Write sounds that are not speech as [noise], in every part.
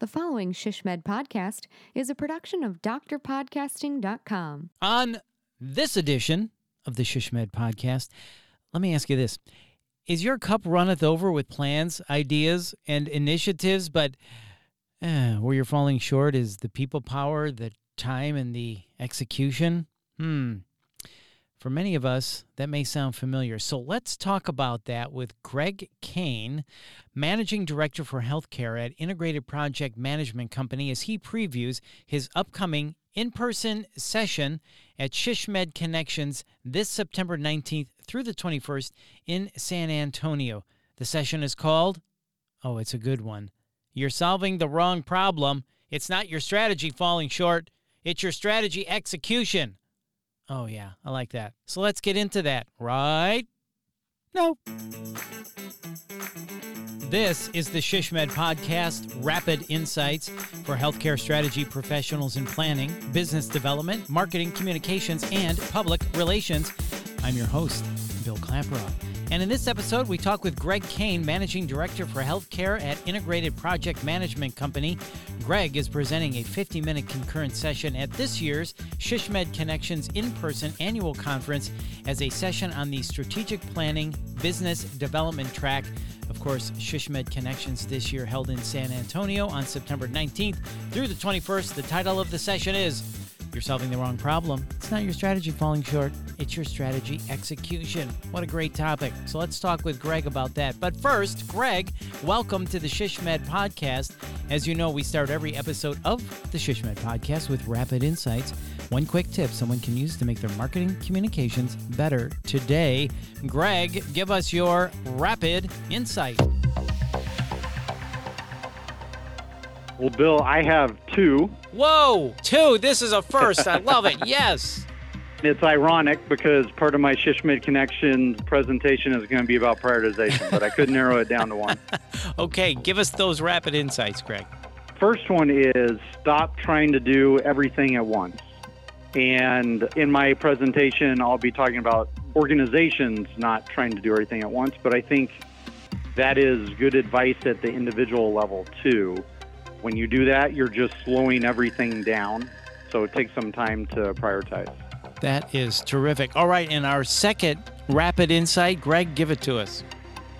The following SHSMD podcast is a production of drpodcasting.com. On this edition of the SHSMD podcast, let me ask you this. Is your cup runneth over with plans, ideas, and initiatives, but uh, where you're falling short is the people power, the time, and the execution? Hmm. For many of us, that may sound familiar. So let's talk about that with Greg Kane, Managing Director for Healthcare at Integrated Project Management Company, as he previews his upcoming in person session at SHSMD Connections this September 19th through the 21st in San Antonio. The session is called, oh, it's a good one. You're solving the wrong problem. It's not your strategy falling short, it's your strategy execution. Oh, yeah, I like that. So let's get into that, right? No. This is the SHSMD Podcast Rapid Insights for healthcare strategy professionals in planning, business development, marketing, communications, and public relations. I'm your host, Bill Klaproth. And in this episode, we talk with Greg Kane, Managing Director for Healthcare at Integrated Project Management Company. Greg is presenting a 50 minute concurrent session at this year's SHSMD Connections in person annual conference as a session on the strategic planning business development track. Of course, SHSMD Connections this year held in San Antonio on September 19th through the 21st. The title of the session is you're solving the wrong problem. It's not your strategy falling short, it's your strategy execution. What a great topic. So let's talk with Greg about that. But first, Greg, welcome to the SHSMD podcast. As you know, we start every episode of the SHSMD podcast with rapid insights. One quick tip someone can use to make their marketing communications better today. Greg, give us your rapid insight. Well, Bill, I have two. Whoa, two. This is a first. I love it. [laughs] Yes. It's ironic because part of my SHSMD Connections presentation is going to be about prioritization, but I could narrow it down to one. [laughs] okay, give us those rapid insights, Greg. First one is stop trying to do everything at once. And in my presentation, I'll be talking about organizations not trying to do everything at once, but I think that is good advice at the individual level too. When you do that, you're just slowing everything down. So it takes some time to prioritize. That is terrific. All right, and our second rapid insight, Greg, give it to us.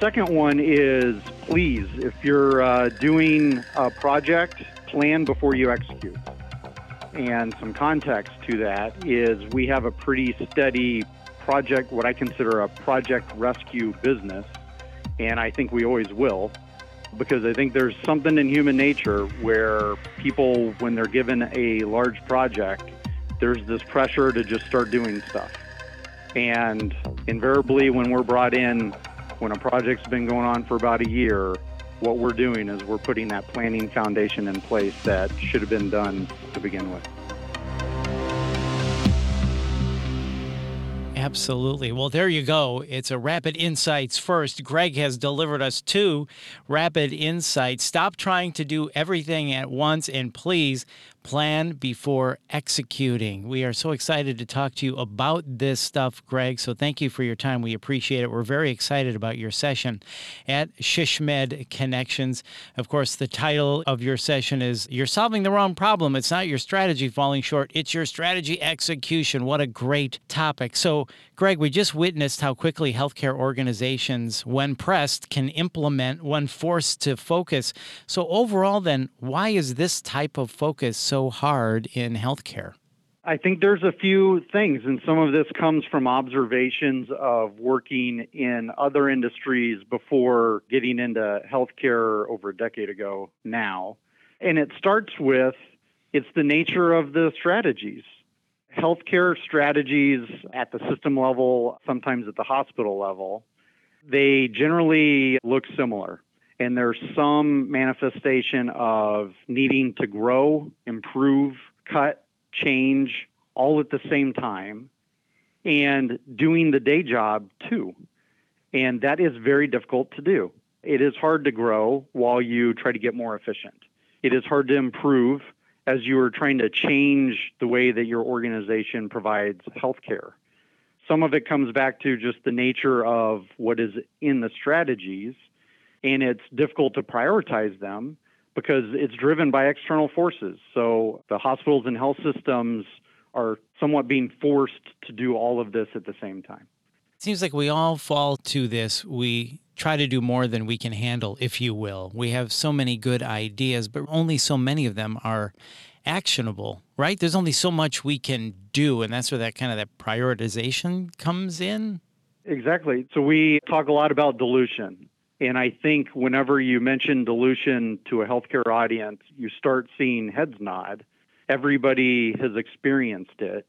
Second one is please, if you're uh, doing a project, plan before you execute. And some context to that is we have a pretty steady project, what I consider a project rescue business, and I think we always will because I think there's something in human nature where people, when they're given a large project, there's this pressure to just start doing stuff. And invariably, when we're brought in, when a project's been going on for about a year, what we're doing is we're putting that planning foundation in place that should have been done to begin with. Absolutely. Well, there you go. It's a Rapid Insights first. Greg has delivered us two Rapid Insights. Stop trying to do everything at once and please plan before executing. We are so excited to talk to you about this stuff, Greg. So thank you for your time. We appreciate it. We're very excited about your session at SHSMD Connections. Of course, the title of your session is You're Solving the Wrong Problem. It's not your strategy falling short, it's your strategy execution. What a great topic. So, Greg, we just witnessed how quickly healthcare organizations, when pressed, can implement when forced to focus. So, overall, then, why is this type of focus so hard in healthcare? I think there's a few things, and some of this comes from observations of working in other industries before getting into healthcare over a decade ago now. And it starts with it's the nature of the strategies healthcare strategies at the system level, sometimes at the hospital level, they generally look similar. And there's some manifestation of needing to grow, improve, cut, change all at the same time, and doing the day job too. And that is very difficult to do. It is hard to grow while you try to get more efficient. It is hard to improve as you are trying to change the way that your organization provides healthcare. Some of it comes back to just the nature of what is in the strategies, and it's difficult to prioritize them. because it's driven by external forces. So the hospitals and health systems are somewhat being forced to do all of this at the same time. Seems like we all fall to this. We try to do more than we can handle, if you will. We have so many good ideas, but only so many of them are actionable, right? There's only so much we can do, and that's where that kind of that prioritization comes in. Exactly. So we talk a lot about dilution. And I think whenever you mention dilution to a healthcare audience, you start seeing heads nod. Everybody has experienced it,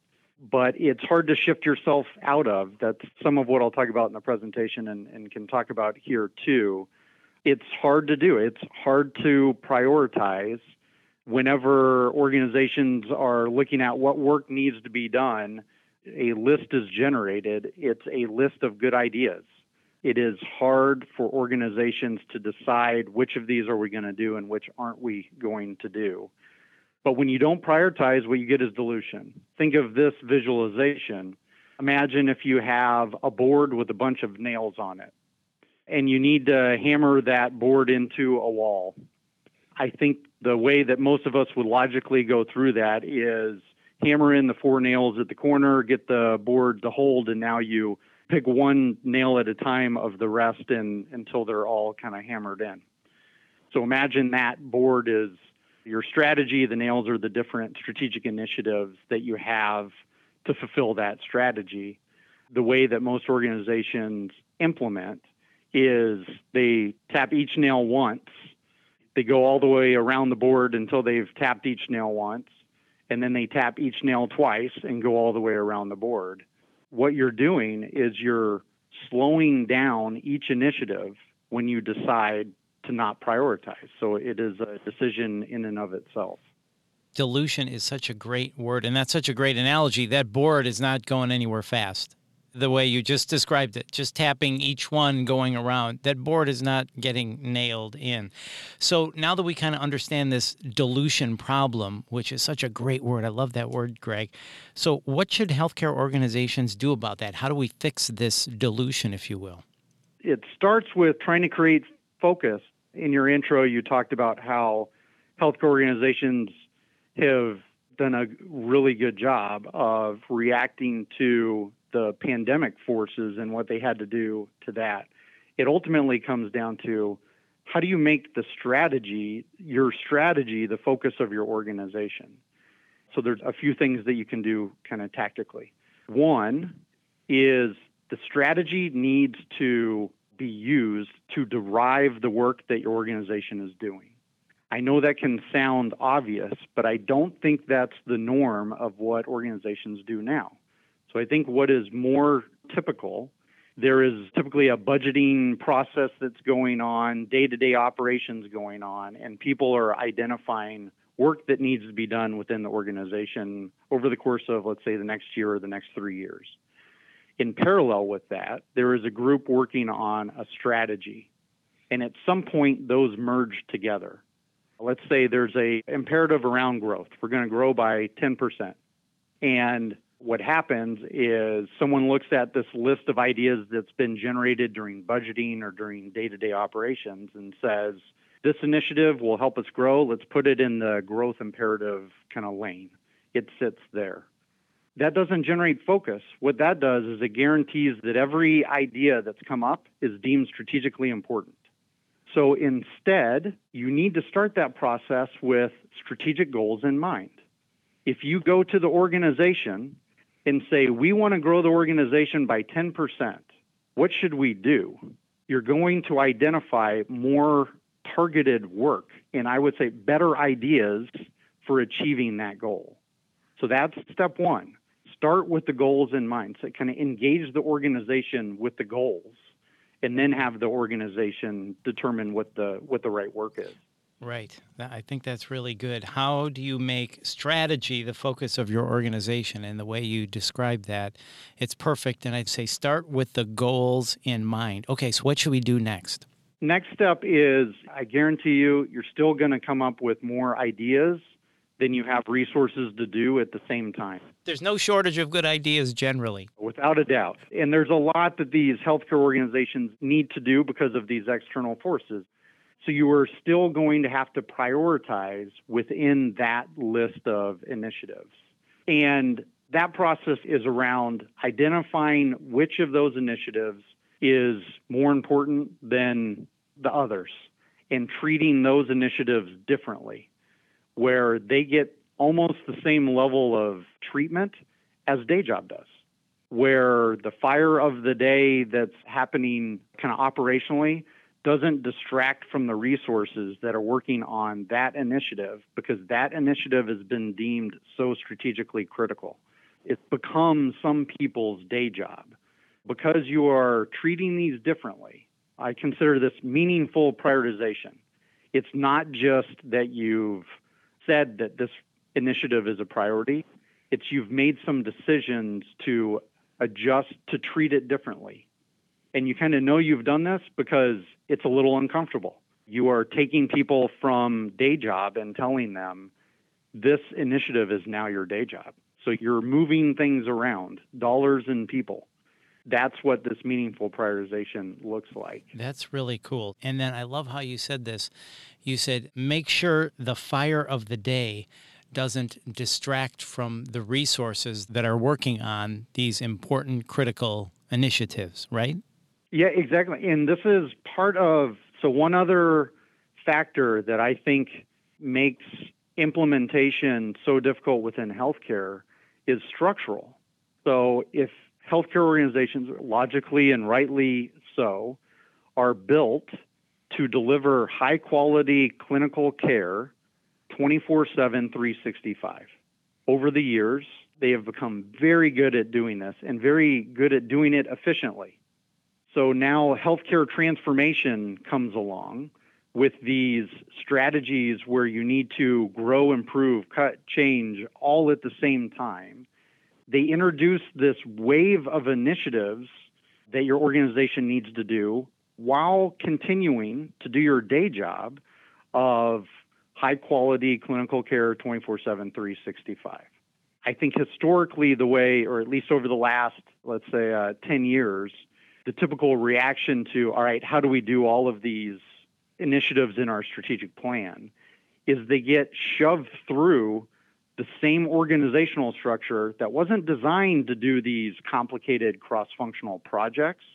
but it's hard to shift yourself out of. That's some of what I'll talk about in the presentation and, and can talk about here too. It's hard to do. It's hard to prioritize whenever organizations are looking at what work needs to be done. A list is generated. It's a list of good ideas it is hard for organizations to decide which of these are we going to do and which aren't we going to do. But when you don't prioritize, what you get is dilution. Think of this visualization. Imagine if you have a board with a bunch of nails on it and you need to hammer that board into a wall. I think the way that most of us would logically go through that is hammer in the four nails at the corner, get the board to hold, and now you pick one nail at a time of the rest in, until they're all kind of hammered in. So imagine that board is your strategy, the nails are the different strategic initiatives that you have to fulfill that strategy. The way that most organizations implement is they tap each nail once. They go all the way around the board until they've tapped each nail once, and then they tap each nail twice and go all the way around the board what you're doing is you're slowing down each initiative when you decide to not prioritize. So it is a decision in and of itself. Dilution is such a great word, and that's such a great analogy. That board is not going anywhere fast the way you just described it, just tapping each one going around. That board is not getting nailed in. So now that we kind of understand this dilution problem, which is such a great word, I love that word, Greg. So, what should healthcare organizations do about that? How do we fix this dilution, if you will? It starts with trying to create focus. In your intro, you talked about how healthcare organizations have done a really good job of reacting to the pandemic forces and what they had to do to that. It ultimately comes down to how do you make the strategy, your strategy, the focus of your organization? So there's a few things that you can do kind of tactically. One is the strategy needs to be used to derive the work that your organization is doing. I know that can sound obvious, but I don't think that's the norm of what organizations do now. So I think what is more typical, there is typically a budgeting process that's going on, day to day operations going on, and people are identifying work that needs to be done within the organization over the course of, let's say, the next year or the next three years. In parallel with that, there is a group working on a strategy. And at some point, those merge together. Let's say there's a imperative around growth. We're going to grow by 10%. And what happens is someone looks at this list of ideas that's been generated during budgeting or during day to day operations and says, this initiative will help us grow. Let's put it in the growth imperative kind of lane. It sits there. That doesn't generate focus. What that does is it guarantees that every idea that's come up is deemed strategically important. So instead, you need to start that process with strategic goals in mind. If you go to the organization and say, we want to grow the organization by 10%, what should we do? You're going to identify more targeted work and I would say better ideas for achieving that goal. So that's step one. Start with the goals in mind. So kind of engage the organization with the goals and then have the organization determine what the what the right work is. Right. I think that's really good. How do you make strategy the focus of your organization? And the way you describe that, it's perfect. And I'd say start with the goals in mind. Okay, so what should we do next? Next step is I guarantee you, you're still going to come up with more ideas than you have resources to do at the same time. There's no shortage of good ideas generally. Without a doubt. And there's a lot that these healthcare organizations need to do because of these external forces. So you are still going to have to prioritize within that list of initiatives. And that process is around identifying which of those initiatives is more important than the others and treating those initiatives differently, where they get almost the same level of treatment as day job does where the fire of the day that's happening kind of operationally doesn't distract from the resources that are working on that initiative because that initiative has been deemed so strategically critical. It's become some people's day job. Because you are treating these differently, I consider this meaningful prioritization. It's not just that you've said that this initiative is a priority, it's you've made some decisions to adjust to treat it differently. And you kind of know you've done this because it's a little uncomfortable. You are taking people from day job and telling them this initiative is now your day job. So you're moving things around, dollars and people. That's what this meaningful prioritization looks like. That's really cool. And then I love how you said this. You said, make sure the fire of the day doesn't distract from the resources that are working on these important critical initiatives, right? Yeah, exactly. And this is part of so one other factor that I think makes implementation so difficult within healthcare is structural. So if healthcare organizations logically and rightly so are built to deliver high quality clinical care 24 7, 365. Over the years, they have become very good at doing this and very good at doing it efficiently. So now healthcare transformation comes along with these strategies where you need to grow, improve, cut, change all at the same time. They introduce this wave of initiatives that your organization needs to do while continuing to do your day job of high quality clinical care 24 7, 365. I think historically, the way, or at least over the last, let's say, uh, 10 years, the typical reaction to, all right, how do we do all of these initiatives in our strategic plan is they get shoved through the same organizational structure that wasn't designed to do these complicated cross functional projects.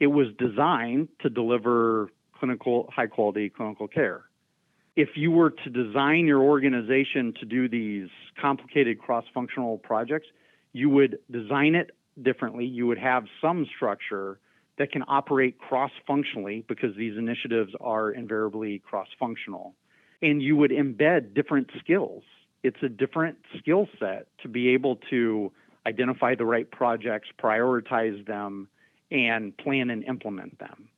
It was designed to deliver clinical, high quality clinical care if you were to design your organization to do these complicated cross functional projects, you would design it differently. You would have some structure that can operate cross functionally because these initiatives are invariably cross functional. And you would embed different skills. It's a different skill set to be able to identify the right projects, prioritize them, and plan and implement them.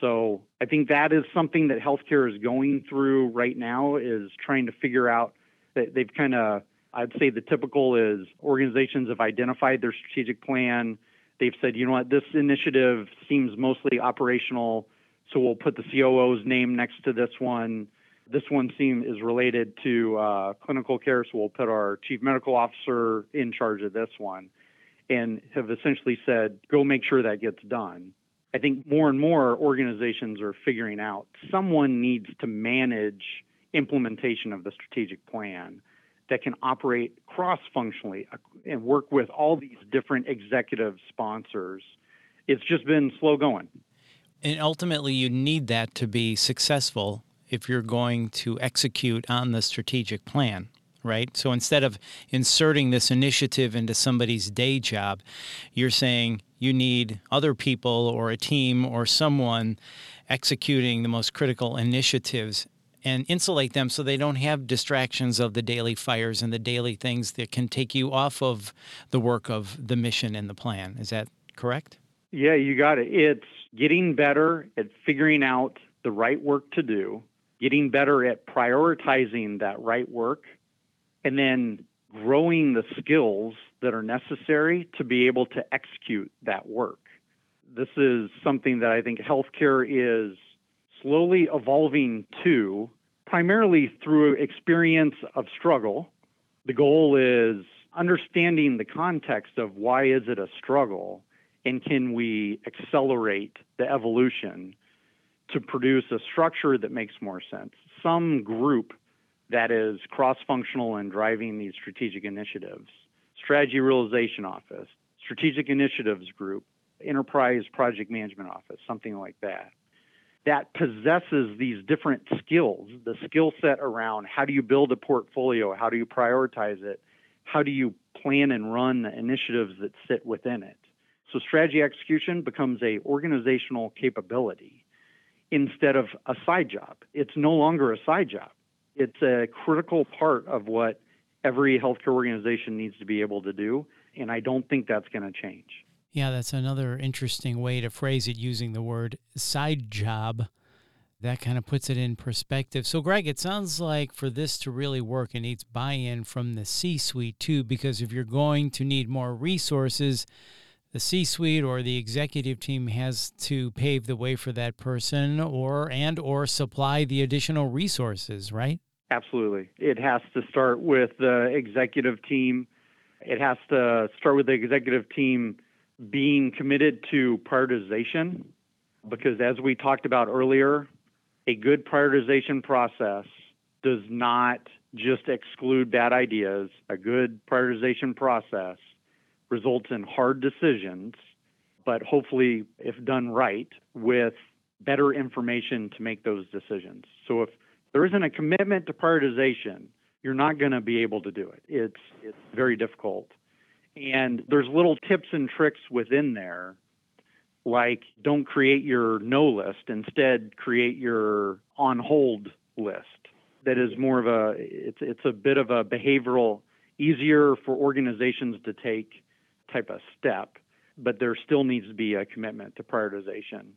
So I think that is something that healthcare is going through right now is trying to figure out that they've kind of I'd say the typical is organizations have identified their strategic plan. They've said, you know what, this initiative seems mostly operational, so we'll put the COO's name next to this one. This one seem is related to uh, clinical care, so we'll put our chief medical officer in charge of this one, and have essentially said, go make sure that gets done. I think more and more organizations are figuring out someone needs to manage implementation of the strategic plan that can operate cross functionally and work with all these different executive sponsors. It's just been slow going. And ultimately, you need that to be successful if you're going to execute on the strategic plan right? So instead of inserting this initiative into somebody's day job, you're saying you need other people or a team or someone executing the most critical initiatives and insulate them so they don't have distractions of the daily fires and the daily things that can take you off of the work of the mission and the plan. Is that correct? Yeah, you got it. It's getting better at figuring out the right work to do, getting better at prioritizing that right work, and then growing the skills that are necessary to be able to execute that work. This is something that I think healthcare is slowly evolving to, primarily through experience of struggle. The goal is understanding the context of why is it a struggle and can we accelerate the evolution to produce a structure that makes more sense. Some group that is cross functional and driving these strategic initiatives. Strategy Realization Office, Strategic Initiatives Group, Enterprise Project Management Office, something like that. That possesses these different skills the skill set around how do you build a portfolio, how do you prioritize it, how do you plan and run the initiatives that sit within it. So strategy execution becomes a organizational capability instead of a side job. It's no longer a side job. It's a critical part of what every healthcare organization needs to be able to do, and I don't think that's going to change. Yeah, that's another interesting way to phrase it using the word side job. That kind of puts it in perspective. So, Greg, it sounds like for this to really work, it needs buy in from the C suite too, because if you're going to need more resources, the C-suite or the executive team has to pave the way for that person or and or supply the additional resources, right? Absolutely. It has to start with the executive team. It has to start with the executive team being committed to prioritization because as we talked about earlier, a good prioritization process does not just exclude bad ideas. A good prioritization process results in hard decisions, but hopefully, if done right, with better information to make those decisions. So if there isn't a commitment to prioritization, you're not going to be able to do it. It's it's very difficult. And there's little tips and tricks within there like don't create your no list, instead create your on hold list. That is more of a it's it's a bit of a behavioral easier for organizations to take type of step, but there still needs to be a commitment to prioritization.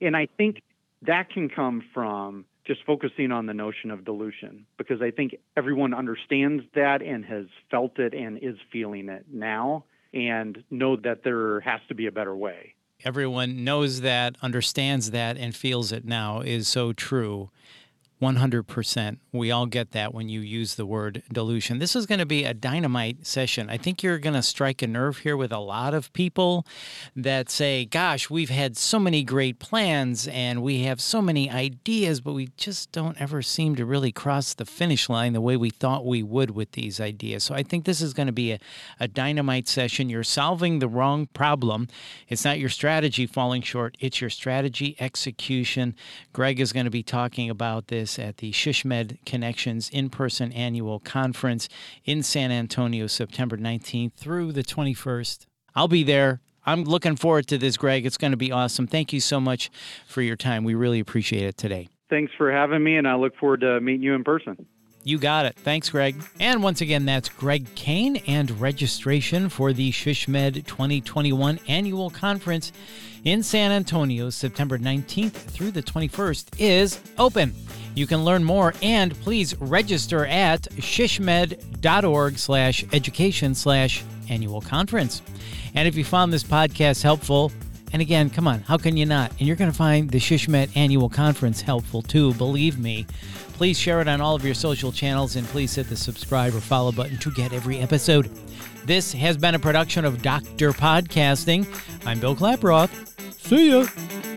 And I think that can come from just focusing on the notion of dilution because I think everyone understands that and has felt it and is feeling it now and know that there has to be a better way. Everyone knows that, understands that, and feels it now is so true. 100%. We all get that when you use the word dilution. This is going to be a dynamite session. I think you're going to strike a nerve here with a lot of people that say, Gosh, we've had so many great plans and we have so many ideas, but we just don't ever seem to really cross the finish line the way we thought we would with these ideas. So I think this is going to be a, a dynamite session. You're solving the wrong problem. It's not your strategy falling short, it's your strategy execution. Greg is going to be talking about this at the SHSMD Connections in person annual conference in San Antonio, September 19th through the 21st. I'll be there. I'm looking forward to this, Greg. It's going to be awesome. Thank you so much for your time. We really appreciate it today. Thanks for having me, and I look forward to meeting you in person. You got it. Thanks, Greg. And once again, that's Greg Kane, and registration for the SHSMD 2021 annual conference in San Antonio, September 19th through the 21st, is open. You can learn more and please register at shsmd.org slash education slash annual conference. And if you found this podcast helpful, and again, come on, how can you not? And you're going to find the SHSMD annual conference helpful too, believe me. Please share it on all of your social channels and please hit the subscribe or follow button to get every episode. This has been a production of Dr. Podcasting. I'm Bill Klaproth. See ya.